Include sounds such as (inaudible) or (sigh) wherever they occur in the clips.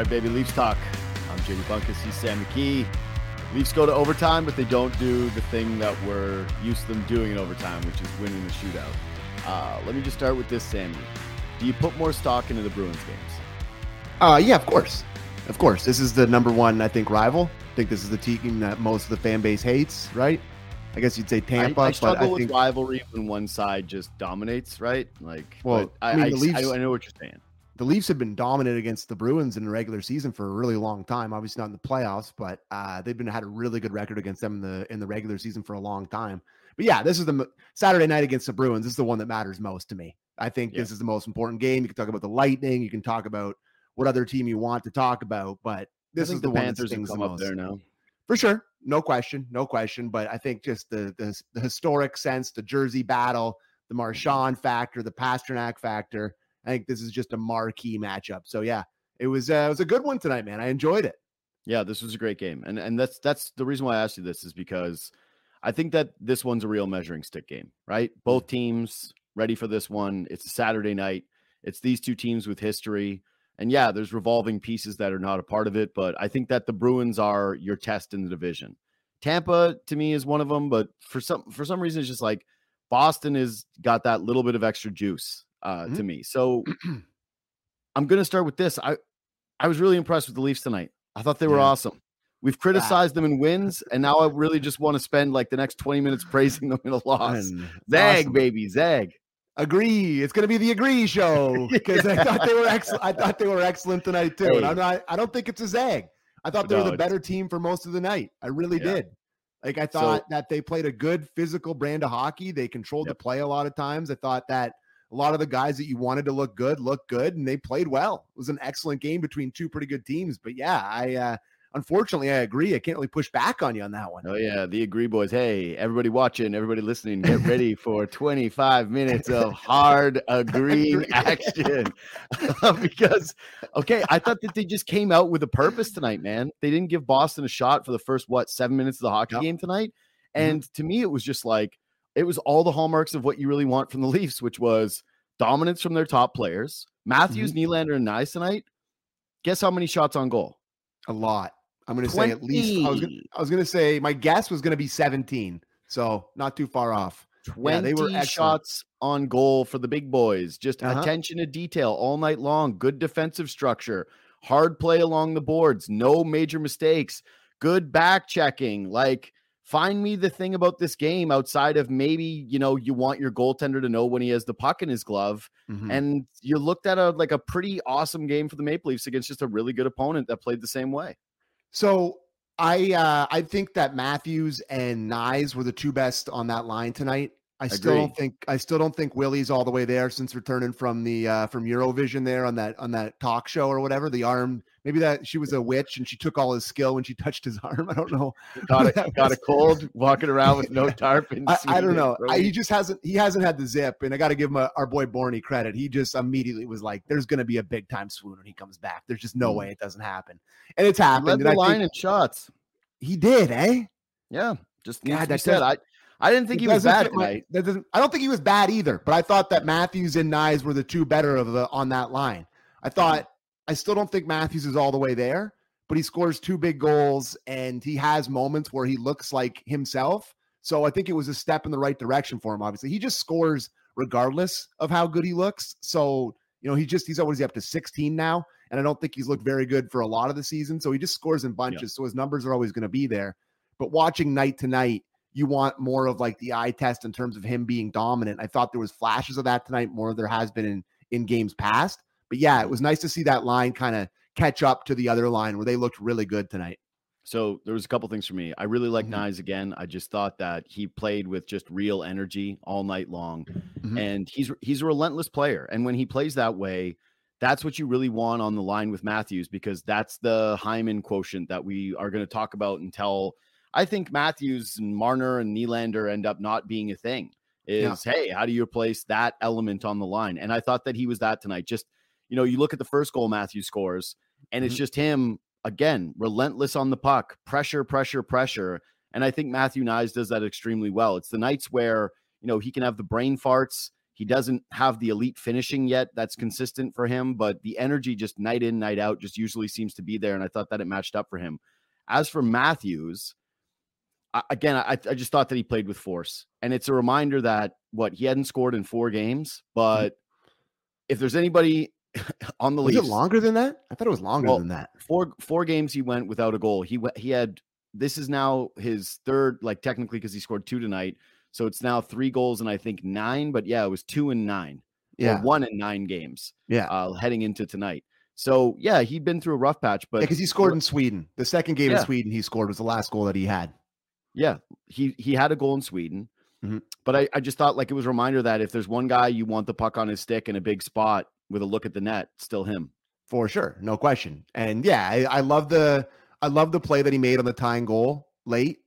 right, baby. Leafs talk. I'm JD Bunkis. He's Sam McKee. Leafs go to overtime, but they don't do the thing that we're used to them doing in overtime, which is winning the shootout. Uh, let me just start with this, Sammy. Do you put more stock into the Bruins games? Uh, yeah, of course. Of course. This is the number one, I think, rival. I think this is the team that most of the fan base hates, right? I guess you'd say Tampa. I, I struggle but I with think, rivalry when one side just dominates, right? Like, Well, I, mean, I, Leafs- I, I know what you're saying. The Leafs have been dominant against the Bruins in the regular season for a really long time. Obviously not in the playoffs, but uh, they've been had a really good record against them in the in the regular season for a long time. But yeah, this is the Saturday night against the Bruins. This is the one that matters most to me. I think Yeah. this is the most important game. You can talk about the Lightning. You can talk about what other team you want to talk about, but this is the, the one that Panthers have stings the come up most. there now. for sure no question no question but i think just the the, the historic sense the jersey battle the Marchand factor the Pastrňák factor i think this is just a marquee matchup so yeah it was uh, it was a good one tonight man i enjoyed it Yeah, this was a great game, and and that's that's the reason why I asked you this is because I think that this one's a real measuring stick game, right? Both teams ready for this one. It's a Saturday night. It's these two teams with history, and yeah, there's revolving pieces that are not a part of it, but I think that the Bruins are your test in the division. Tampa to me is one of them, but for some for some reason it's just like Boston has got that little bit of extra juice uh, to me. So (clears throat) I'm going to start with this. I I was really impressed with the Leafs tonight. I thought they were Yeah. awesome. We've criticized them in wins, and now I really just want to spend like the next 20 minutes praising them in a loss. And Zag, awesome. baby, zag. agree it's going to be the agree (laughs) show because i thought they were excellent i thought they were excellent tonight too and i'm not i don't think it's a zag i thought they No, were the better team for most of the night i really Yeah. did like i So- thought that they played a good physical brand of hockey they controlled Yep. the play a lot of times i thought that a lot of the guys that you wanted to look good looked good and they played well it was an excellent game between two pretty good teams but yeah i uh unfortunately i agree i can't really push back on you on that one Oh yeah, the agree boys. Hey, everybody watching, everybody listening, get ready (laughs) for 25 minutes of hard agreeing Agree. action. (laughs) because okay, I thought that they just came out with a purpose tonight, man. They didn't give Boston a shot for the first what seven minutes of the hockey Yep. game tonight. Mhm. And to me, it was just like it was all the hallmarks of what you really want from the (laughs) Leafs, which was dominance from their top players. Matthews, Nylander, and Knies tonight. Guess how many shots on goal? a lot i'm going to say at least I was, gonna, I was going to say my guess was going to be 17 so not too far off 20 Yeah, they were excellent. shots on goal for the big boys. Just Uh-huh. attention to detail all night long. Good defensive structure. Hard play along the boards. No major mistakes. Good back checking. Like, find me the thing about this game outside of maybe, you know, you want your goaltender to know when he has the puck in his glove. Mhm. And you looked at a like a pretty awesome game for the Maple Leafs against just a really good opponent that played the same way. So I uh I think that Matthews and Knies were the two best on that line tonight. I still don't think I still don't think Willie's all the way there since returning from the uh from Eurovision there on that on that talk show or whatever. The arm maybe that she was a witch and she took all his skill when she touched his (laughs) arm. I don't know. Got. That Got a (laughs) cold walking around with no (laughs) tarp. And I, I don't know. I, he just hasn't he hasn't had the zip, and I got to give him a, our boy Borny credit. He just immediately was like, "There's going to be a big time swoon when he comes back. There's just no Mm. way it doesn't happen," and it's He happened. led the line in shots. he did, eh? Yeah, just God, that said. I I didn't think It he was bad fit my- that. I don't think he was bad either. But I thought that Matthews and Knies were the two better of the on that line. I thought. I still don't think Matthews is all the way there, but he scores two big goals and he has moments where he looks like himself. So I think it was a step in the right direction for him. Obviously, he just scores regardless of how good he looks. So you know, he just he's always up to 16 now, and I don't think he's looked very good for a lot of the season. So he just scores in bunches. So his numbers are always going to be there. But watching night to night, you want more of like the eye test in terms of him being dominant. I thought there was flashes of that tonight, more than there has been in in games past. But yeah, it was nice to see that line kind of catch up to the other line where they looked really good tonight. So there was a couple things for me. I really like. Knies again. I just thought that he played with just real energy all night long, Mhm. and he's he's a relentless player. And when he plays that way, that's what you really want on the line with Matthews because that's the Hyman quotient that we are going to talk about until I think Matthews and Marner and Nylander end up not being a thing. Is hey, how do you replace that element on the line? And I thought that he was that tonight. Just you know, you look at the first goal Matthew scores, and it's Mhm. just him again, relentless on the puck, pressure, pressure, pressure. And I think Matthew Knies does that extremely well. It's the nights where, you know, he can have the brain farts. He doesn't have the elite finishing yet that's consistent for him, but the energy just night in, night out just usually seems to be there. And I thought that it matched up for him. As for Matthews, I, again, I, I just thought that he played with force. And it's a reminder that what he hadn't scored in four games, Mm-hmm. but if there's anybody (laughs) on the Was Leafs, longer than that? I thought it was longer Well, than that. four four games he went without a goal. He went he had this is now his third, like technically because he scored two tonight. So it's now three goals and I think nine, but yeah, it was two and nine. Yeah. one in nine games Yeah. uh heading into tonight. So yeah, he'd been through a rough patch, but because he scored in Sweden. The second game in Sweden he scored was the last goal that he had. Yeah, he he had a goal in Sweden, Mhm. but I, I just thought like it was a reminder that if there's one guy you want the puck on his stick in a big spot with a look at the net, still him. For sure, no question. And yeah, I, I love the I love the play that he made on the tying goal late.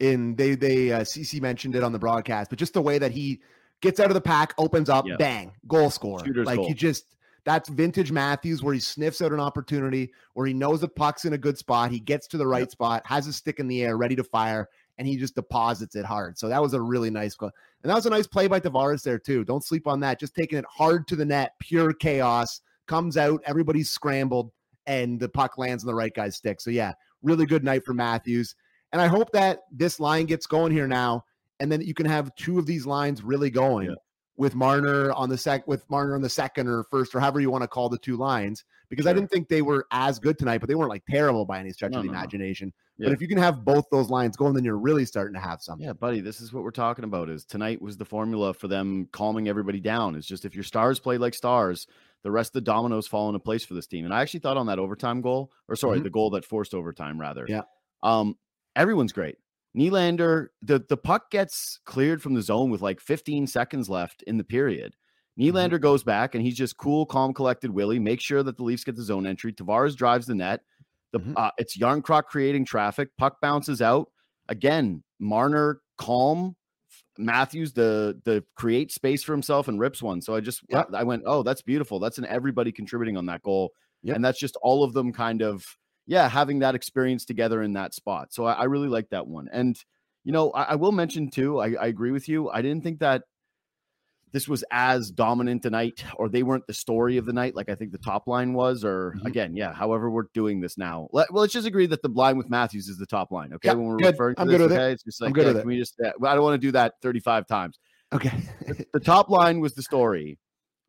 In they they uh, CC mentioned it on the broadcast, but just the way that he gets out of the pack, opens up, Yeah. bang, goal score. Shooter's like goal. he just that's vintage Matthews where he sniffs out an opportunity, where he knows the puck's in a good spot, he gets to the right spot, has his stick in the air, ready to fire, and he just deposits it hard. So that was a really nice goal. And that was a nice play by Tavares there too. Don't sleep on that. Just taking it hard to the net, pure chaos. Comes out, everybody's scrambled, and the puck lands on the right guy's stick. So yeah, really good night for Matthews. And I hope that this line gets going here now, and then you can have two of these lines really going Yeah. with Marner on the sec with Marner on the second or first or however you want to call the two lines. Because I didn't think they were as good tonight, but they weren't like terrible by any stretch No, of the no, no. imagination. Yeah. But if you can have both those lines going, then you're really starting to have something. Yeah, buddy, this is what we're talking about. Is tonight was the formula for them calming everybody down. It's just if your stars play like stars, the rest of the dominoes fall into place for this team. And I actually thought on that overtime goal, or sorry, Mhm. the goal that forced overtime, rather. Yeah. Um, everyone's great. Nylander, the the puck gets cleared from the zone with like 15 seconds left in the period. Mm-hmm. Goes back and he's just cool, calm, collected. Willie makes sure that the Leafs get the zone entry. Tavares drives the net. The Mhm. uh, it's Järnkrok creating traffic. Puck bounces out again. Marner calm. Matthews the the create space for himself and rips one. So I just Yep. I went, oh, that's beautiful. That's an everybody contributing on that goal, Yep. and that's just all of them kind of yeah having that experience together in that spot. So I, I really like that one. And you know I, I will mention too. I, I agree with you. I didn't think that this was as dominant tonight, or they weren't the story of the night, like I think the top line was. Or Mhm. again, yeah. However, we're doing this now. Let, well, let's just agree that the line with Matthews is the top line. Okay, when we're good. referring to I'm this, good with it. it's just like I'm good yeah, with can we just? Uh, I don't want to do that 35 times. Okay. (laughs) The top line was the story,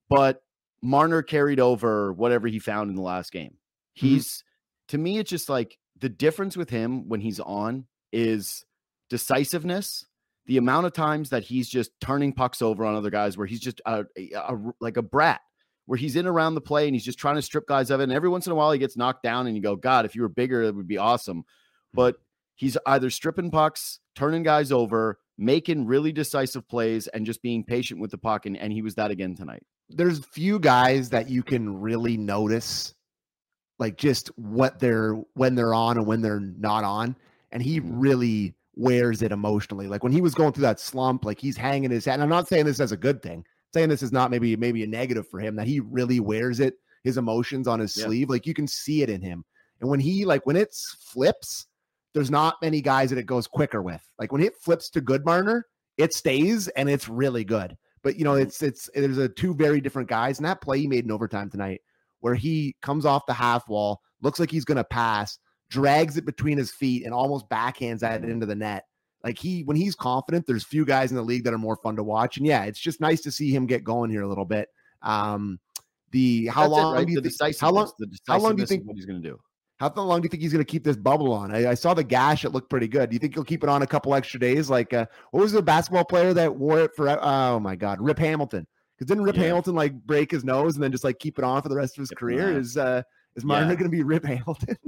but Marner carried over whatever he found in the last game. Mm-hmm. He's to me, it's just like the difference with him when he's on is decisiveness. The amount of times that he's just turning pucks over on other guys, where he's just a, a- a- like a brat, where he's in around the play and he's just trying to strip guys of it. And every once in a while, he gets knocked down, and you go, God, if you were bigger, it would be awesome. But he's either stripping pucks, turning guys over, making really decisive plays, and just being patient with the puck. And, and he was that again tonight. there's few guys that you can really notice like just what they're when they're on and when they're not on and he Mhm. really wears it emotionally like when he was going through that slump like he's hanging his head and i'm not saying this as a good thing saying this is not maybe maybe a negative for him that he really wears it his emotions on his Yeah. sleeve like you can see it in him and when he like when it flips there's not many guys that it goes quicker with like when it flips to good marner it stays and it's really good but you know, Mhm. it's it's there's a two very different guys, and that play he made in overtime tonight, where he comes off the half wall, looks like he's gonna pass, drags it between his feet, and almost backhands that into the net. Like he, when he's confident, there's few guys in the league that are more fun to watch, and yeah, it's just nice to see him get going here a little bit. Um, the how That's it, long right? do you the think? How long? the how long do you think- what he's going to do? How long do you think he's going to keep this bubble on? I, I saw the gash; it looked pretty good. Do you think he'll keep it on a couple extra days? Like, uh, what was the basketball player that wore it for? Oh my God, Rip Hamilton. Because didn't Rip Yeah. Hamilton like break his nose and then just like keep it on for the rest of his career? Is uh, is Marner Yeah. going to be Rip Hamilton? (laughs)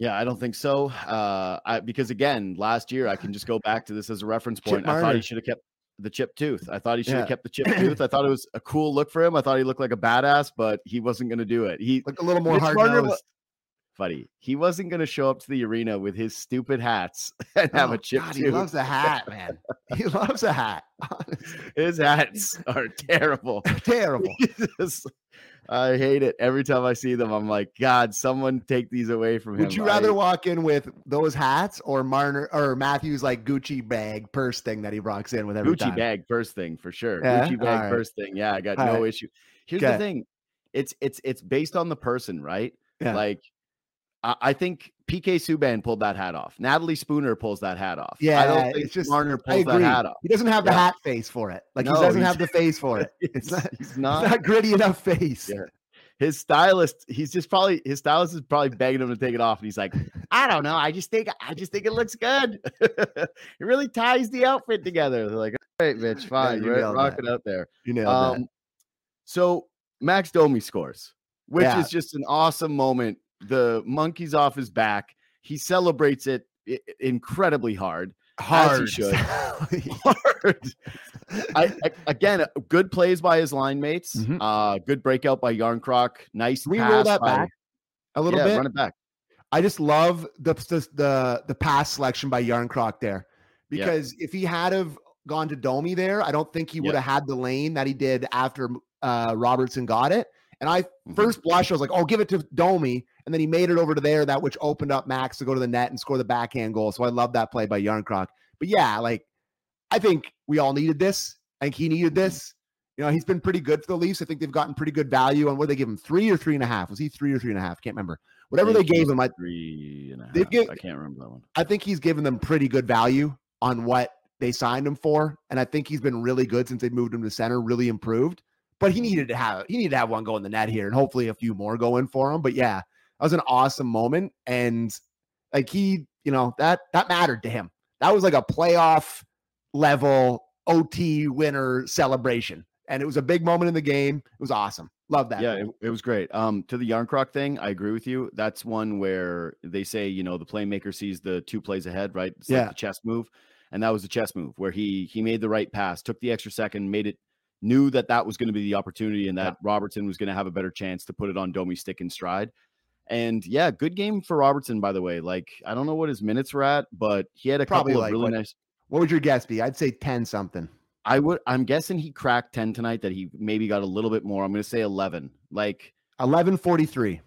Yeah, I don't think so. Uh, I, because again, last year I can just go back to this as a reference point. I thought he should have kept the chip tooth. I thought he should have Yeah. kept the chip (clears throat) tooth. I thought it was a cool look for him. I thought he looked like a badass, but he wasn't going to do it. He, Like a little more hard nosed. buddy, he wasn't going to show up to the arena with his stupid hats (laughs) and have Oh, a chip God, tooth. he loves a hat, man. he loves a hat. his hats are terrible. Terrible. (laughs) Just- I hate it every time I see them. I'm like, God, someone take these away from him. Would you rather I, walk in with those hats or Marner or Matthews like Gucci bag purse thing that he rocks in with every Gucci time? bag purse thing for sure. Yeah? Gucci bag right. purse thing. Yeah, I got All no right. issue. Here's okay. the thing. It's it's it's based on the person, right? Yeah. Like I, think PK Subban pulled that hat off. Natalie Spooner pulls that hat off. Yeah, I don't think it's just Marner pulls that hat off. He doesn't have the yeah. hat face for it. Like no, he doesn't have the face for it. (laughs) It's not. He's not, not gritty enough face. Yeah. His stylist, he's just probably his stylist is probably begging him to take it off, and he's like, "I don't know. I just think I just think it looks good. (laughs) it really ties the outfit together." They're like, "All right, Mitch, fine, yeah, you are rocking out there." You know. um. So Max Domi scores, which yeah. is just an awesome moment the monkey's off his back. He celebrates it incredibly hard. Hard. As he should. (laughs) (laughs) hard. I, I, again, good plays by his line mates. Mm-hmm. Uh, good breakout by Järnkrok. Nice. Can we roll that by, back a little yeah, bit. Run it back. I just love the the the, pass selection by Järnkrok there because if he had have gone to Domi there, I don't think he would have had the lane that he did after uh, Robertson got it. And I mm-hmm. first blush, I was like, "Oh, give it to Domi," and then he made it over to there, that which opened up Max to go to the net and score the backhand goal. So I love that play by Järnkrok. But yeah, like I think we all needed this. I think he needed mm-hmm. this. You know, he's been pretty good for the Leafs. I think they've gotten pretty good value on what they give him three or three and a half. Was he three or three and a half? Can't remember. Whatever they gave him, I three and a half. They've I can't remember that one. I think he's given them pretty good value on what they signed him for, and I think he's been really good since they moved him to center. Really improved but he needed to have he needed to have one go in the net here and hopefully a few more go in for him. But yeah, that was an awesome moment. And like he, you know, that that mattered to him. That was like a playoff level OT winner celebration. And it was a big moment in the game. It was awesome. Love that. Yeah, it, it, was great. Um, to the Järnkrok thing, I agree with you. That's one where they say, you know, the playmaker sees the two plays ahead, right? It's yeah. Like the chess move. And that was the chess move where he he made the right pass, took the extra second, made it knew that that was going to be the opportunity and that yeah. Robertson was going to have a better chance to put it on Domi stick and stride. And yeah, good game for Robertson, by the way. Like, I don't know what his minutes were at, but he had a Probably couple like, of really what, nice. What would your guess be? I'd say 10 something. I would, I'm guessing he cracked 10 tonight, that he maybe got a little bit more. I'm going to say 11. Like 1143.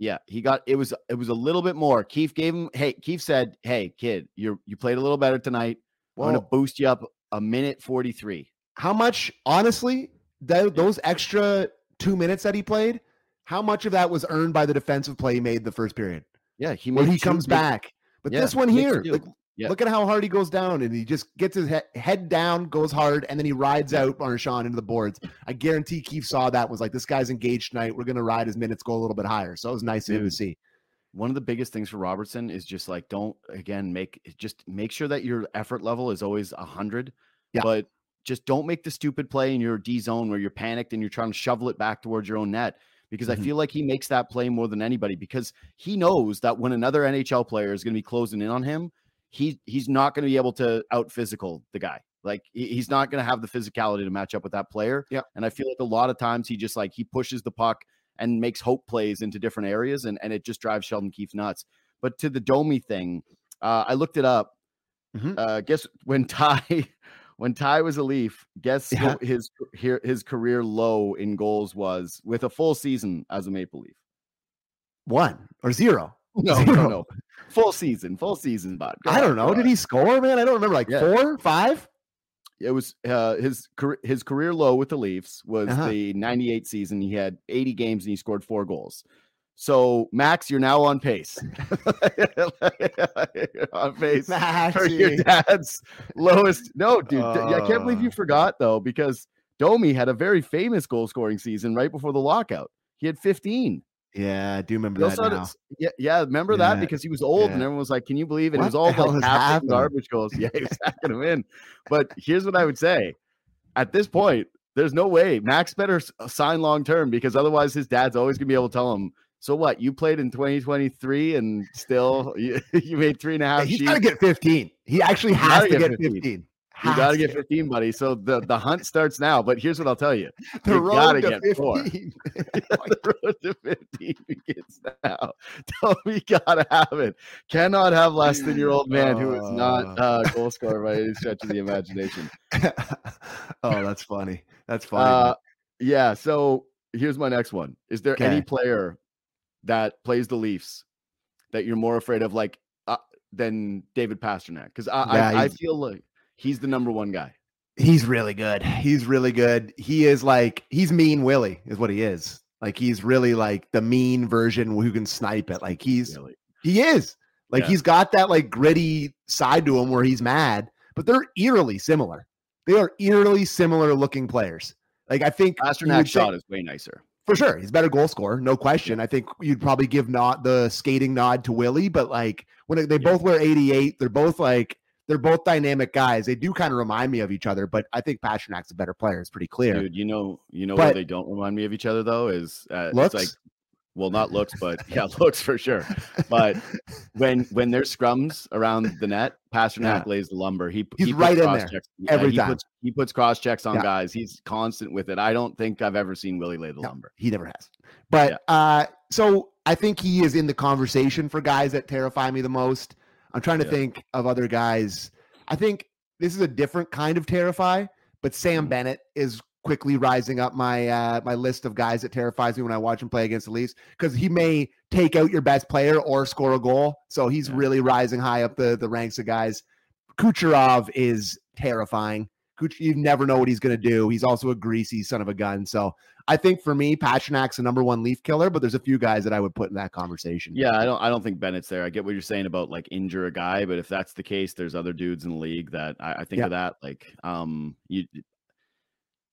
Yeah, he got it was it was a little bit more. Keefe gave him hey, Keefe said, Hey, kid, you you played a little better tonight. I'm gonna boost you up a minute 43 how much, honestly, that, those extra two minutes that he played, how much of that was earned by the defensive play he made the first period? Yeah, he when he comes back. But yeah, this one here, like, yeah. look at how hard he goes down, and he just gets his he- head down, goes hard, and then he rides out Marchand into the boards. I guarantee Keefe saw that was like, this guy's engaged tonight. We're gonna ride his minutes, go a little bit higher. So it was nice Dude. to see. One of the biggest things for Robertson is just like don't again make just make sure that your effort level is always a hundred. Yeah. But just don't make the stupid play in your D zone where you're panicked and you're trying to shovel it back towards your own net. Because mm-hmm. I feel like he makes that play more than anybody because he knows that when another NHL player is going to be closing in on him, he he's not going to be able to out physical the guy. Like he's not going to have the physicality to match up with that player. Yeah. And I feel like a lot of times he just like he pushes the puck and makes hope plays into different areas and, and it just drives Sheldon Keefe nuts. But to the Domi thing, uh, I looked it up. Mm-hmm. Uh, guess when (laughs) Ty when Ty was a Leaf, guess yeah. what his his career low in goals was with a full season as a Maple Leaf? One or zero? No, zero. no, no. Full season, full season, but I don't know. Did he score, man? I don't remember. Like yeah. four, five? It was uh, his his career low with the Leafs was uh-huh. the '98 season. He had 80 games and he scored four goals. So Max, you're now on pace. (laughs) on pace for your dad's lowest. No, dude, uh, I can't believe you forgot though, because Domi had a very famous goal scoring season right before the lockout. He had 15. Yeah, I do remember that. Now. Yeah, yeah, remember yeah. that because he was old yeah. and everyone was like, "Can you believe it?" What it was all like half garbage goals. (laughs) Yeah, he was hacking them in. But here's what I would say: at this point, there's no way Max better sign long term because otherwise his dad's always gonna be able to tell him so what? You played in 2023 and still you, (laughs) you made three and a half. He's got to get 15. He actually has to get 15. 15. You got to get 15, buddy. So the, the hunt starts now. But here's what I'll tell you: (laughs) the you road to get (laughs) 15. Four. the road to 15 begins now. we gotta have it. Cannot have less than your old man who is not uh, a goal scorer by any stretch of the imagination. oh, that's funny. That's funny. Uh, yeah. So here's my next one. Is there any player that plays the Leafs that you're more afraid of, like, uh, than David Pastrňák? Because I, Yeah, I, I feel like he's the number one guy. He's really good. He's really good. He is like he's mean Willie is what he is. Like he's really like the mean version who can snipe it. Like he's Really. he is. Like Yeah. he's got that like gritty side to him where he's mad, but they're eerily similar. They are eerily similar looking players. Like I think Pastrňák's shot is way nicer. For sure. He's a better goal scorer, no question. I think you'd probably give not the skating nod to Willie, but like when they Yeah. both wear 88, they're both like they're both dynamic guys. They do kind of remind me of each other, but I think Pastrňák's a better player. It's pretty clear. Dude, you know, you know where they don't remind me of each other though is uh, Looks? it's like, well, not looks, but (laughs) yeah, looks for sure. But when when there's scrums around the net, Pastrňák Yeah. lays the lumber. He He's he puts right in cross there checks- every he time. Puts, he puts cross checks on Yeah. guys. He's constant with it. I don't think I've ever seen Willie lay the No, lumber. he never has. But Yeah. uh so I think he is in the conversation for guys that terrify me the most. I'm trying to Yeah. think of other guys. I think this is a different kind of terrify, but Sam Mhm. Bennett is quickly rising up my uh my list of guys that terrifies me when I watch him play against the Leafs because he may take out your best player or score a goal. So he's Yeah. really rising high up the the ranks of guys. Kucherov is terrifying. Kuch- you never know what he's going to do. He's also a greasy son of a gun. So I think for me, Pastrňák's the number one leaf killer, but there's a few guys that I would put in that conversation. Yeah, I don't I don't think Bennett's there. I get what you're saying about like injure a guy, but if that's the case, there's other dudes in the league that I, I think Yeah. of that. Like um you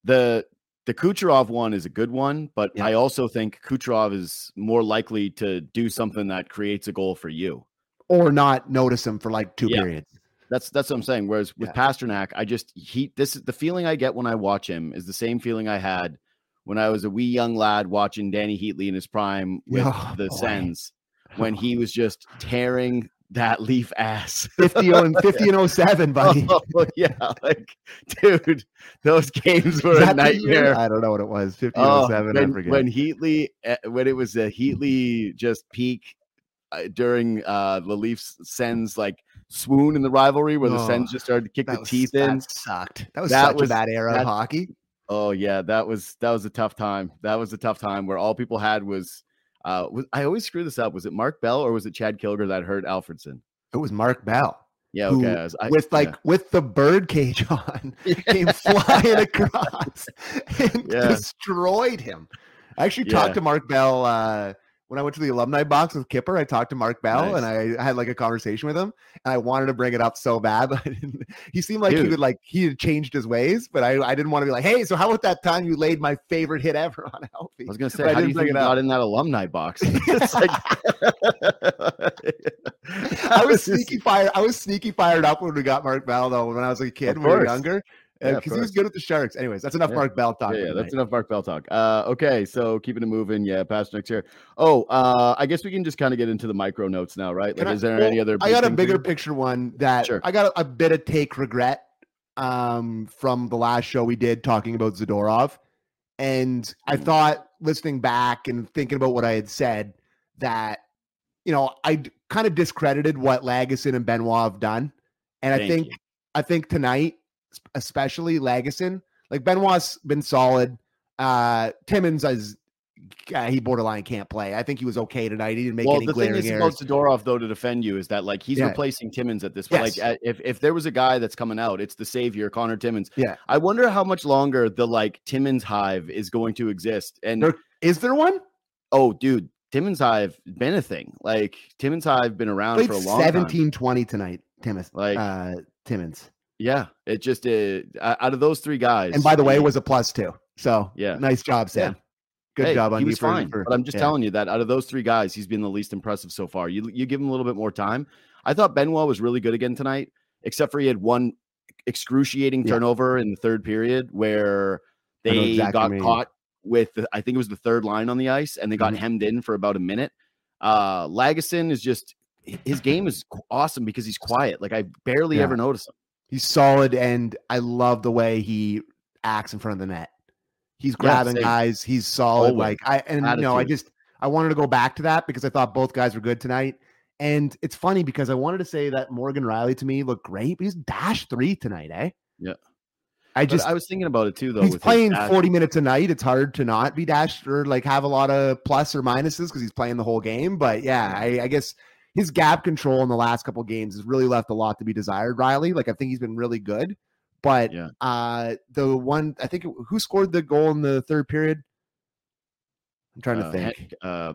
the the Kucherov one is a good one, but Yeah. I also think Kucherov is more likely to do something that creates a goal for you. Or not notice him for like two Yeah. periods. That's that's what I'm saying. Whereas with Yeah. Pastrňák, I just he this is the feeling I get when I watch him is the same feeling I had when I was a wee young lad watching Dany Heatley in his prime with Oh, the (laughs) boy. Sens when he was just tearing that leaf ass. (laughs) 50 and 50 and 07, (laughs) buddy. Oh, (laughs) yeah, like dude, those games were a that the nightmare. I don't know what it was. 50 Oh, 07, I when, forget. when Heatley, uh, when it was a Heatley just peak uh, during uh the Leafs sends like swoon in the rivalry where the Oh, Sens just started to kick the was, teeth that in. sucked. That was That such was- a bad era of hockey. Oh yeah, that was that was a tough time. That was a tough time where all people had was uh was, I always screw this up. Was it Mark Bell or was it Chad Kilger that hurt Alfredsson? It was Mark Bell. Yeah, who. I was- I- with like yeah. with the bird cage (laughs) on, (laughs) came flying across (laughs) and Yeah. destroyed him. I actually talked to Mark Bell uh, when I went to the alumni box with Kipper. I talked to Mark Bell Nice. and I had like a conversation with him, and I wanted to bring it up so bad. (laughs) But I didn't. He seemed like he would like he had changed his ways, but I, I didn't want to be like, hey, so how about that time you laid my favorite hit ever on (laughs) Alfie? I was gonna say, but how do you think you it up. got in that alumni box? (laughs) Like I was sneaky fired. I was sneaky fired up when we got Mark Bell though when I was a kid when we were course. Yeah, Because he was good with the Sharks. Anyways, that's enough Yeah. Mark Bell talk. Yeah, yeah, that's enough Mark Bell talk. Uh, okay, so keeping it moving. Yeah, past next here. Oh, uh, I guess we can just kind of get into the micro notes now, right? Like, I- is there well, any other? I got a bigger picture one that Sure. I got a, a bit of take regret um, from the last show we did talking about Zadorov. And I Mhm. thought listening back and thinking about what I had said that, you know, I kind of discredited what Lagesson and Benoit have done. And I think, you. I think tonight, especially Lagesson, like Benoit's been solid. Uh, Timmins is, uh, he borderline can't play. I think he was okay tonight. He didn't make well, any the thing glaring is errors. about Zadorov, though, to defend you is that like he's Yeah. replacing Timmins at this point. Yes. Like, if if there was a guy that's coming out, it's the savior, Conor Timmins. Yeah. I wonder how much longer the like Timmins hive is going to exist. And There- Is there one? oh, dude, Timmins hive been a thing. Like Timmins hive been around played for a long time. 17 20 tonight, Timmins. Like- uh, Timmins. Yeah, it just uh, out of those three guys. And by the way, it was a plus two. So Yeah. nice job, Sam. Good Hey, job on he you was for- fine. for- but I'm just yeah. telling you that out of those three guys, he's been the least impressive so far. You you give him a little bit more time. I thought Benoit was really good again tonight, except for he had one excruciating Yeah. turnover in the third period where they exactly got mean. caught with the, I think it was the third line on the ice and they got Mhm. hemmed in for about a minute. Uh Lagesson is just his game is awesome because he's quiet. Like I barely Yeah. ever notice him. He's solid, and I love the way he acts in front of the net. He's grabbing same. guys. He's solid. Always. Like I and you know, I just I wanted to go back to that because I thought both guys were good tonight. And it's funny because I wanted to say that Morgan Rielly to me looked great, but he's dash three tonight, eh? Yeah. I But just I was thinking about it too, though. he's with playing 40 minutes a night. It's hard to not be dashed or like have a lot of plus or minuses because he's playing the whole game. But yeah, I, I guess his gap control in the last couple games has really left a lot to be desired. Rielly, like I think he's been really good, but Yeah. uh, the one I think who scored the goal in the third period? I'm trying to uh, think. Uh,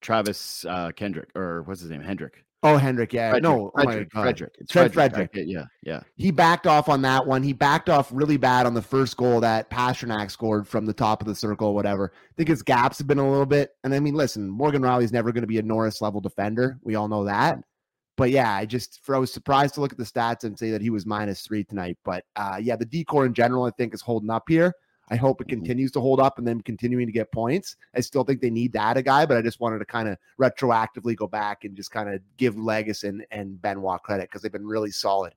Travis uh, Kendrick, or what's his name? Hendrick. Oh, Hendrick. Yeah, Frederic, no, oh my Frederic, God. Frederic. It's Fred- Frederic. Frederic. Yeah, yeah. he backed off on that one. He backed off really bad on the first goal that Pastrňák scored from the top of the circle, or whatever. I think his gaps have been a little bit. And I mean, listen, Morgan Rielly's never going to be a Norris level defender. We all know that. But yeah, I just for I was surprised to look at the stats and say that he was minus three tonight. But uh, yeah, the decor in general, I think, is holding up here. I hope it Mhm. continues to hold up and then continuing to get points. I still think they need that a guy, but I just wanted to kind of retroactively go back and just kind of give Lagesson and Benoit credit because they've been really solid.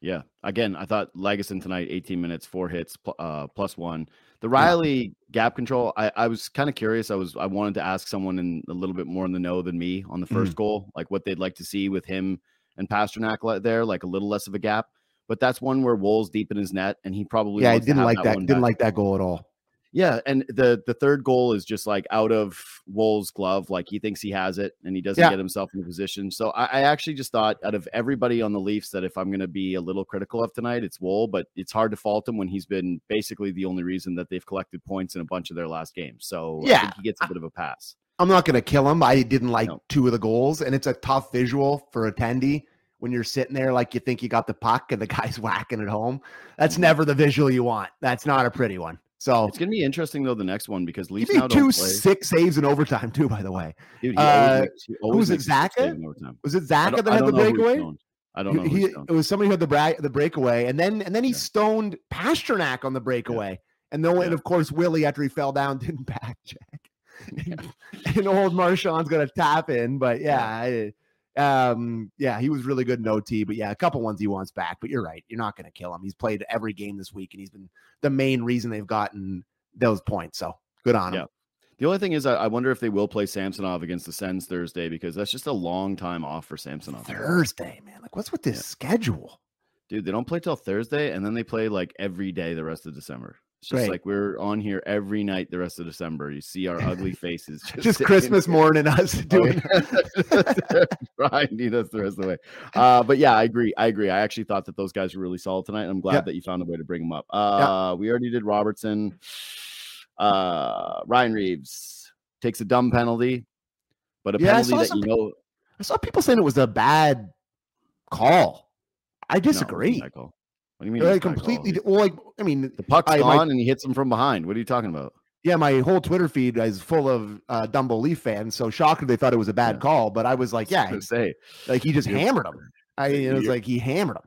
Yeah. Again, I thought Lagesson tonight, 18 minutes, four hits, uh, plus one. The Rielly gap control, I, I was kind of curious. I was I wanted to ask someone in a little bit more in the know than me on the 1st goal, like what they'd like to see with him and Pastrňák there, like a little less of a gap. But that's one where Woll's deep in his net, and he probably yeah, I didn't like that. one Didn't back. like that goal at all. Yeah, and the the third goal is just like out of Woll's glove. Like he thinks he has it, and he doesn't Yeah. get himself in a position. So I, I actually just thought, out of everybody on the Leafs, that if I'm going to be a little critical of tonight, it's Woll. But it's hard to fault him when he's been basically the only reason that they've collected points in a bunch of their last games. So I Yeah. think he gets a bit of a pass. I'm not going to kill him. I didn't like No. two of the goals, and it's a tough visual for attendee when you're sitting there like you think you got the puck and the (laughs) guy's whacking it home. That's Mhm. never the visual you want. That's not a pretty one. So It's going to be interesting though the next one because Leafs now two don't play. six saves in overtime too. By the way, Dude, uh, makes, was it, makes a six Zacha? was it Zacha that had the don't know who he breakaway? I don't know. He- who he he- stoned. it was somebody who had the bra- the breakaway, and then and then he Yeah. stoned Pastrňák on the breakaway, and then and of course Willie after he fell down (laughs) didn't back check, and old Marchand's gonna tap in, but yeah, I- um, yeah, he was really good in OT, but yeah, a couple ones he wants back. But you're right, you're not gonna kill him. He's played every game this week, and he's been the main reason they've gotten those points. So good on him. Yeah. The only thing is, I, I wonder if they will play Samsonov against the Sens Thursday because that's just a long time off for Samsonov. Thursday, man, like what's with this Yeah. schedule? Dude, they don't play till Thursday, and then they play like every day the rest of December. It's just Great. like we're on here every night the rest of December. You see our ugly (laughs) faces. Just sitting Christmas here. morning, us (laughs) Oh, doing. yeah. (laughs) grinding us the rest of the way. Uh, but yeah, I agree. I agree. I actually thought that those guys were really solid tonight. and I'm glad Yeah. that you found a way to bring them up. Uh, We already did Robertson. Uh, Ryan Reaves takes a dumb penalty, but a Yeah, penalty that you know. I saw people saying it was a bad call. I No, disagree. goal. What do you mean? Like completely. Well, like I mean, The puck's I- gone my- and he hits him from behind. What are you talking about? yeah, my whole Twitter feed is full of uh, Dumbo Leaf fans. So shocked that they thought it was a bad Yeah. call. But I was like, yeah, I say, like he just hammered him. I (laughs) it was like he hammered him.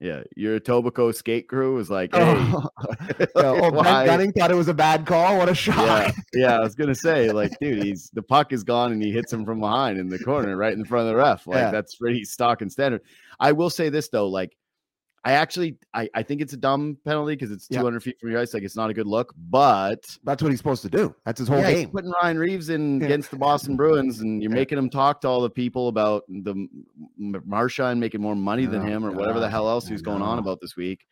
yeah, your Etobicoke skate crew was like, hey, Oh, (laughs) (laughs) yeah, oh, Gunning thought it was a bad call. What a shock! yeah, yeah. I was gonna say, like, dude, he's the puck is gone and he hits him from behind in the corner, right in front of the ref. Like Yeah. that's pretty stock and standard. I will say this though, like, I actually I, I think it's a dumb penalty because it's Yeah. 200 feet from your ice. Like, it's not a good look, but That's what he's supposed to do. That's his whole yeah, he's game. putting Ryan Reaves in Yeah. against the Boston Bruins, and you're making him talk to all the people about the M- M- Marchand making more money than Oh, him, or whatever the hell else I he going on about this week.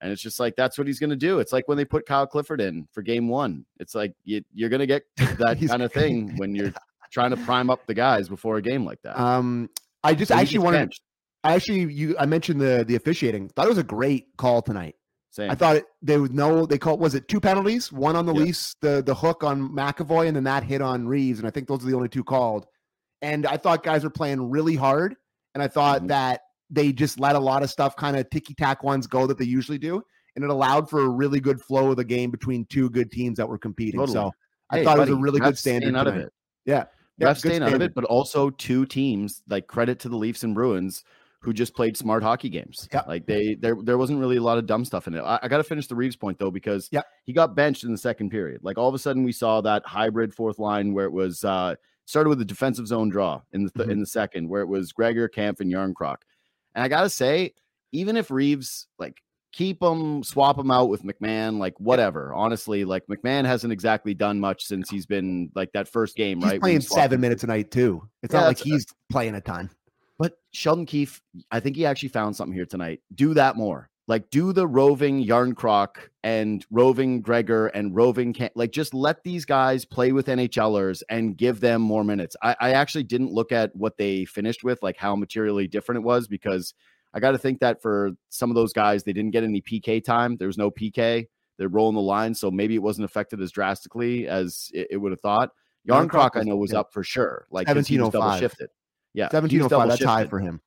And it's just like that's what he's going to do. It's like when they put Kyle Clifford in for Game One. It's like you, you're going to get (laughs) that kind of thing when you're (laughs) trying to prime up the guys before a game like that. Um, I just So actually wanted. benched. I actually, you, I mentioned the the officiating. Thought it was a great call tonight. Same. I thought it, they would know they called was it two penalties, one on the Yeah. Leafs, the the hook on McAvoy, and then that hit on Reaves, and I think those are the only two called. And I thought guys were playing really hard, and I thought Mhm. that they just let a lot of stuff kind of ticky tack ones go that they usually do, and it allowed for a really good flow of the game between two good teams that were competing. Totally. So I Hey, thought it was a really good standard. out of it. Yeah, yeah, good staying out of it, but also two teams like credit to the Leafs and Bruins who just played smart hockey games. Yeah. Like they there there wasn't really a lot of dumb stuff in it. I, I got to finish the Reaves point though because Yeah. he got benched in the second period. Like all of a sudden we saw that hybrid fourth line where it was uh started with a defensive zone draw in the th- Mhm. in the second where it was Gregor, Kämpf, and Järnkrok. And I got to say, even if Reaves like keep him, swap him out with McMann, like whatever. Honestly, like McMann hasn't exactly done much since he's been like that first game, He's right? playing seven minutes a night too. It's Yeah, not like he's playing a ton. But Sheldon Keefe, I think he actually found something here tonight. Do that more. like do the roving Järnkrok and roving Gregor and roving like just let these guys play with NHLers and give them more minutes. I, I actually didn't look at what they finished with, like how materially different it was, because I got to think that for some of those guys, they didn't get any PK time. There was no PK. They're rolling the line, so maybe it wasn't affected as drastically as it, it would have thought. Järnkrok, I know, was up for sure. Like was double 1705. shifted. Yeah, Seventeen oh five. That's high for him.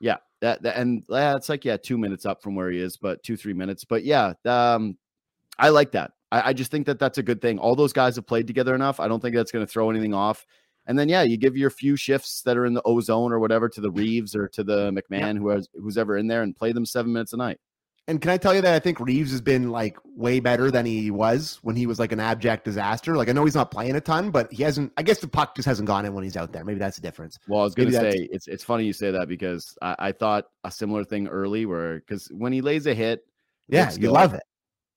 Yeah, that, that and yeah, it's like yeah, two minutes up from where he is, but two three minutes. But yeah, um, I like that. I, I just think that that's a good thing. All those guys have played together enough. I don't think that's going to throw anything off. And then yeah, you give your few shifts that are in the O zone or whatever to the Reaves or to the McMann, who has who's ever in there, and play them seven minutes a night. And can I tell you that I think Reaves has been like way better than he was when he was like an abject disaster. Like I know he's not playing a ton, but he hasn't. I guess the puck just hasn't gone in when he's out there. Maybe that's the difference. Well, I was going to say it's it's funny you say that because I, I thought a similar thing early where because when he lays a hit, Yeah, you good. love it.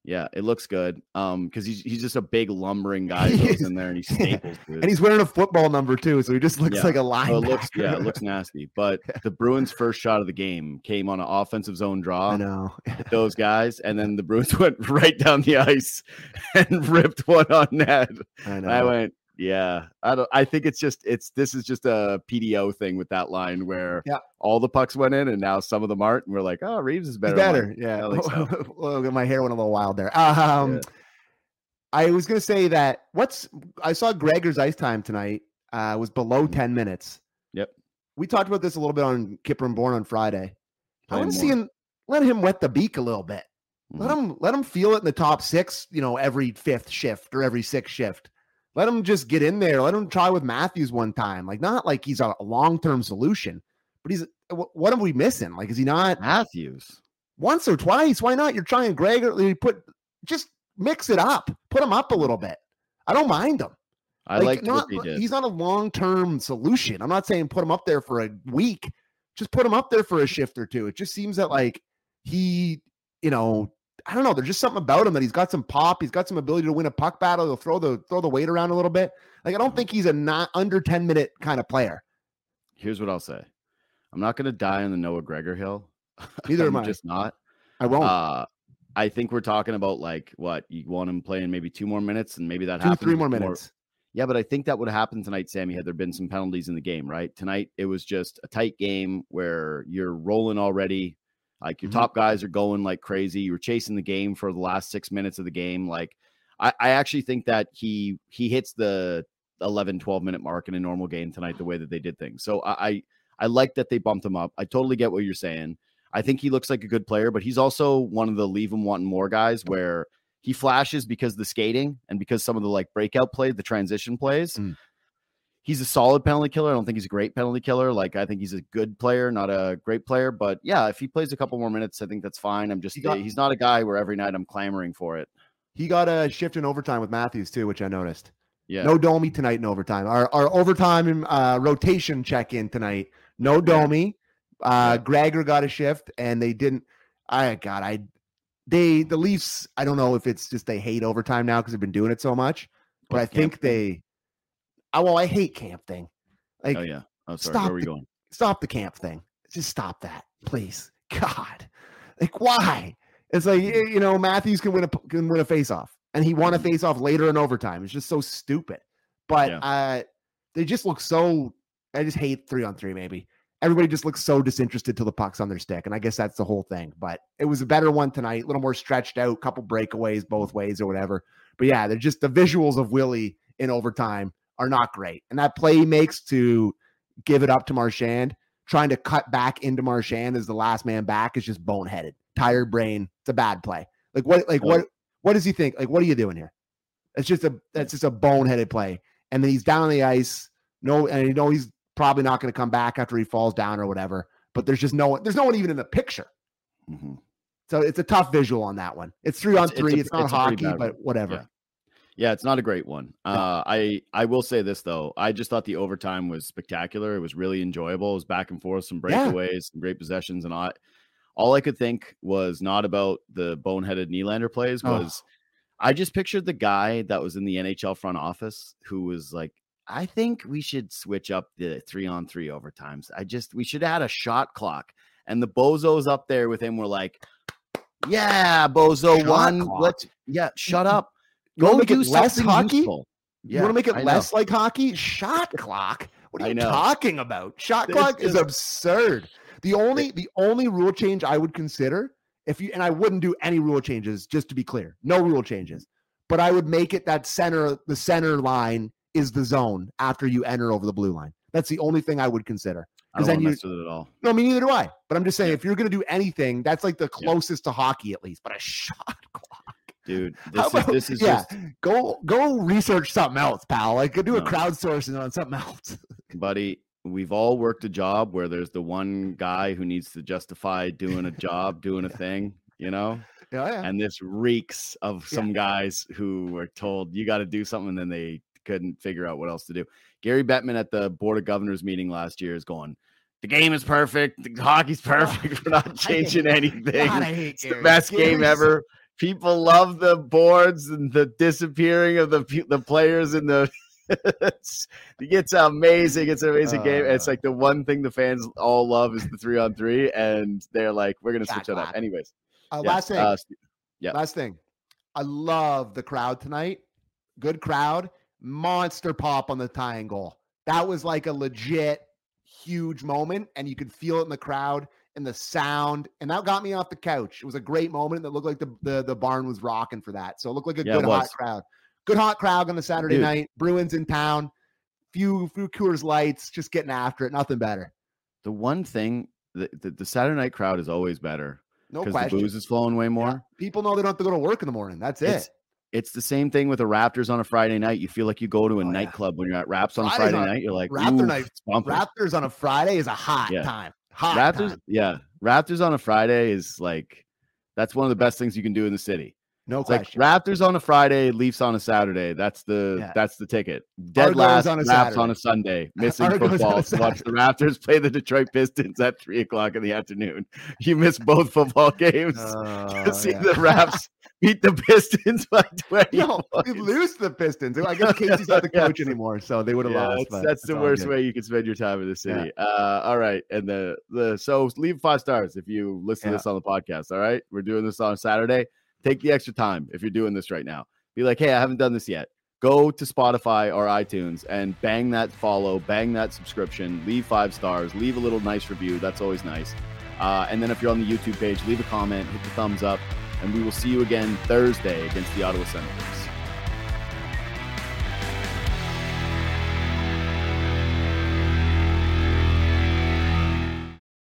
Yeah, it looks good. Um, because he's he's just a big lumbering guy who goes (laughs) in there and he staples. Dude. And he's wearing a football number too, so he just looks Yeah. like a linebacker. it looks yeah, it looks nasty. But (laughs) the Bruins' first shot of the game came on an offensive zone draw. I know. Those guys, and then the Bruins (laughs) went right down the ice and ripped one on net. I know. I went, yeah. I don't. I think it's just it's this is just a PDO thing with that line where Yeah. all the pucks went in, and now some of them aren't, and we're like, oh, Reaves is He's better. Like. Yeah. So. (laughs) Well, my hair went a little wild there. Um, Yeah. I was gonna say that what's I saw Gregor's ice time tonight uh, was below Mhm. ten minutes. Yep. We talked about this a little bit on Kipper and Bourne on Friday. I want to see him let him wet the beak a little bit. Let Mhm. him let him feel it in the top six, you know, every fifth shift or every sixth shift. Let him just get in there. Let him try with Matthews one time. Like not like he's a long term solution, but he's uh, wh- what are we missing? Like is he not Matthews. once or twice? Why not? You're trying Greg. You put just mix it up. Put him up a little bit. I don't mind him. I like not, they did. He's not a long term solution. I'm not saying put him up there for a week. Just put him up there for a shift or two. It just seems that like he, you know, I don't know. There's just something about him that he's got some pop. He's got some ability to win a puck battle. He'll throw the throw the weight around a little bit. Like I don't think he's a not under 10 minute kind of player. Here's what I'll say. I'm not going to die on the Noah Gregor hill. (laughs) Neither am I. just not. I won't. Uh, I think we're talking about like what you want him playing maybe two more minutes, and maybe that two, happens. three more minutes. Yeah, but I think that would have happened tonight, Sammy, had there been some penalties in the game, right? Tonight it was just a tight game where you're rolling already. Like your Mhm. top guys are going like crazy. You were chasing the game for the last six minutes of the game. Like I, I actually think that he he hits the 11, 12 minute mark in a normal game tonight, the way that they did things. So I I, I like that they bumped him up. I totally get what you're saying. I think he looks like a good player, but he's also one of the leave him wanting more guys where he flashes because of the skating and because some of the like breakout play, the transition plays. Mm. He's a solid penalty killer. I don't think he's a great penalty killer. Like I think he's a good player, not a great player. But yeah, if he plays a couple more minutes, I think that's fine. I'm just He got- he's not a guy where every night I'm clamoring for it. He got a shift in overtime with Matthews too, which I noticed. Yeah. No Domi tonight in overtime. Our our overtime uh, rotation check in tonight. No Domi. Uh, Gregor got a shift, and they didn't. I God, I they the Leafs. I don't know if it's just they hate overtime now because they've been doing it so much, but I think they. Oh well, I hate Kämpf thing. Like, oh yeah. Oh sorry. stop Where you the- going? stop the Kämpf thing. Just stop that, please. (laughs) God, like why? It's like you know Matthews can win a can win a face off, and he won a Mhm. face off later in overtime. It's just so stupid. But Yeah. uh, they just look so. I just hate three on three. Maybe everybody just looks so disinterested till the puck's on their stick, and I guess that's the whole thing. But it was a better one tonight, a little more stretched out, couple breakaways both ways or whatever. But yeah, they're just the visuals of Willie in overtime are not great, and that play he makes to give it up to Marchand trying to cut back into Marchand as the last man back is just boneheaded. Tired brain. It's a bad play. Like what like what what does he think? Like what are you doing here? It's just a that's just a boneheaded play. And then he's down on the ice. No, and you know he's probably not going to come back after he falls down or whatever. But there's just no one, there's no one even in the picture. Mhm. So it's a tough visual on that one. It's three on It's- it's three. a- It's, not it's hockey, but whatever. Yeah. Yeah, it's not a great one. Uh, I I will say this though, I just thought the overtime was spectacular. It was really enjoyable. It was back and forth, some Yeah. breakaways, some great possessions, and I. All I could think was not about the boneheaded Nylander plays. Oh. Was I just pictured the guy that was in the NHL front office who was like, I think we should switch up the three on three overtimes. I just we should add a shot clock. And the bozos up there with him were like, Yeah, Bozo Shot one. clock. Let's yeah, shut up. Go make do it less hockey? useful. you want to make it less like hockey? Shot clock. What are you talking about? Shot clock is absurd. The only the only rule change I would consider if you and I wouldn't do any rule changes just to be clear. No rule changes. But I would make it that center the center line is the zone after you enter over the blue line. That's the only thing I would consider. I don't then you- mess with it at all. No, me neither do I. But I'm just saying Yeah. if you're going to do anything, that's like the Yeah. closest to hockey at least. But a (laughs) shot clock. Dude, (laughs) this is this is yeah. just Go go research something else, pal. Like do a No. crowdsourcing on something else. (laughs) buddy, we've all worked a job where there's the one guy who needs to justify doing a job, (laughs) doing a thing, you know? Yeah, yeah. And this reeks of Yeah. some guys who were told you got to do something and then they couldn't figure out what else to do. Gary Bettman at the Board of Governors meeting last year is going, the game is perfect. The hockey's perfect. We're not changing anything. God, I hate It's the best game ever. People love the boards and the disappearing of the the players in the. (laughs) it's, it's amazing. It's an amazing game. It's Uh. like the one thing the fans all love is the three on three, and they're like, we're gonna switch it up. Anyways, Uh, yeah, last thing. uh, yeah. Last thing. I love the crowd tonight. Good crowd. Monster pop on the tying goal. That was like a legit huge moment, and you could feel it in the crowd and the sound. And that got me off the couch. It was a great moment that looked like the the, the barn was rocking for that. So it looked like a Yeah, good hot crowd. Good hot crowd on the Saturday Dude. night. Bruins in town. Few few Coors Lights, just getting after it. Nothing better. the one thing the, the, the Saturday night crowd is always better No because the question. booze is flowing way more. Yeah. People know they don't have to go to work in the morning. That's it. It's it's the same thing with the Raptors on a Friday night. You feel like you go to a Oh, yeah. nightclub when you're at Raps on a Fridays Friday on- night. You're like, Raptor night- Raptors on a Friday is a hot Yeah. time. Hot Raptors, time. yeah, Raptors on a Friday is like that's one of the best things you can do in the city. No It's like question. Raptors on a Friday, Leafs on a Saturday. That's the Yeah. that's the ticket. Dead Argos last, on a Raps on a Sunday. (laughs) Missing Argos football to watch the Raptors play the Detroit Pistons at three o'clock in the afternoon. (laughs) You miss both football games Oh, (laughs) to see yeah. the Raps beat the Pistons by (laughs) twenty. No, we lose the Pistons. I guess (laughs) Casey's not the Yeah. coach anymore, so they would have Yeah, lost. that's, that's the worst good. way you can spend your time in the Yeah. city. Uh, all right, and the the so leave five stars if you listen Yeah. to this on the podcast. All right, we're doing this on Saturday. Take the extra time if you're doing this right now. Be like, hey, I haven't done this yet. Go to Spotify or iTunes and bang that follow, bang that subscription, leave five stars, leave a little nice review. That's always nice. Uh, and then if you're on the YouTube page, leave a comment, hit the thumbs up, and we will see you again Thursday against the Ottawa Senators.